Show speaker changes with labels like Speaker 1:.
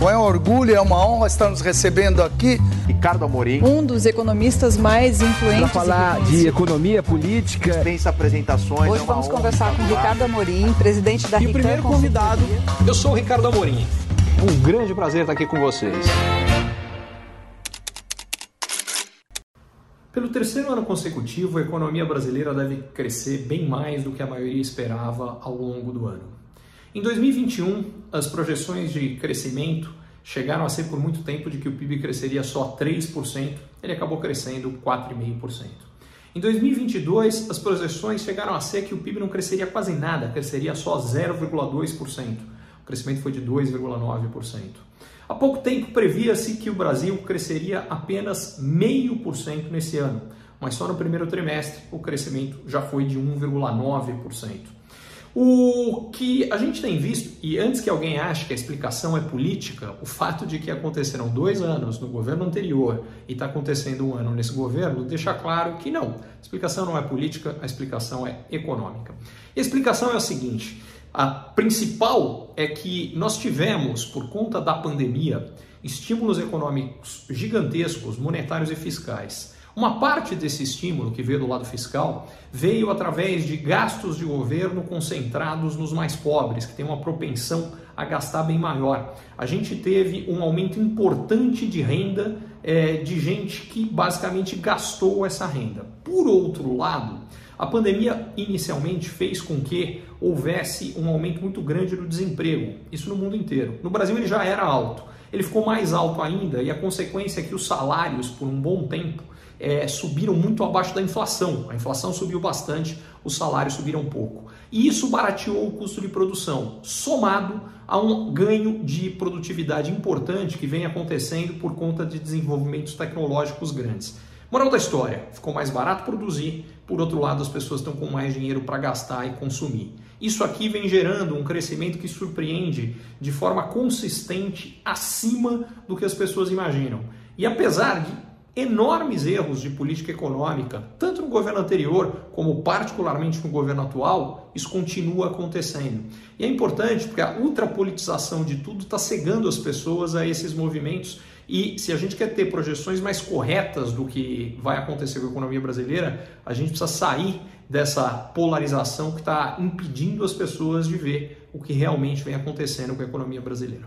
Speaker 1: Bom, é um orgulho, é uma honra estar nos recebendo aqui.
Speaker 2: Ricardo Amorim.
Speaker 3: Um dos economistas mais influentes.
Speaker 4: Para falar de economia política.
Speaker 2: Dispensa apresentações.
Speaker 3: Hoje é vamos conversar com Ricardo Amorim, presidente da
Speaker 5: E o primeiro convidado, eu sou o Ricardo Amorim. Um grande prazer estar aqui com vocês. Pelo terceiro ano consecutivo, a economia brasileira deve crescer bem mais do que a maioria esperava ao longo do ano. Em 2021, as projeções de crescimento chegaram a ser por muito tempo de que o PIB cresceria só 3%, ele acabou crescendo 4,5%. Em 2022, as projeções chegaram a ser que o PIB não cresceria quase nada, cresceria só 0,2%. O crescimento foi de 2,9%. Há pouco tempo previa-se que o Brasil cresceria apenas 0,5% nesse ano, mas só no primeiro trimestre o crescimento já foi de 1,9%. O que a gente tem visto, e antes que alguém ache que a explicação é política, o fato de que aconteceram dois anos no governo anterior e está acontecendo um ano nesse governo, deixa claro que não. A explicação não é política, a explicação é econômica. A explicação é a seguinte: a principal é que nós tivemos, por conta da pandemia, estímulos econômicos gigantescos, monetários e fiscais uma parte desse estímulo que veio do lado fiscal veio através de gastos de governo concentrados nos mais pobres, que têm uma propensão a gastar bem maior. A gente teve um aumento importante de renda é, de gente que basicamente gastou essa renda. Por outro lado, a pandemia inicialmente fez com que houvesse um aumento muito grande do desemprego, isso no mundo inteiro. No Brasil ele já era alto, ele ficou mais alto ainda e a consequência é que os salários, por um bom tempo, é, subiram muito abaixo da inflação. A inflação subiu bastante, os salários subiram pouco. E isso barateou o custo de produção, somado a um ganho de produtividade importante que vem acontecendo por conta de desenvolvimentos tecnológicos grandes. Moral da história: ficou mais barato produzir, por outro lado, as pessoas estão com mais dinheiro para gastar e consumir. Isso aqui vem gerando um crescimento que surpreende de forma consistente acima do que as pessoas imaginam. E apesar de enormes erros de política econômica, tanto no governo anterior como particularmente no governo atual, isso continua acontecendo. E é importante porque a ultrapolitização de tudo está cegando as pessoas a esses movimentos. E se a gente quer ter projeções mais corretas do que vai acontecer com a economia brasileira, a gente precisa sair dessa polarização que está impedindo as pessoas de ver o que realmente vem acontecendo com a economia brasileira.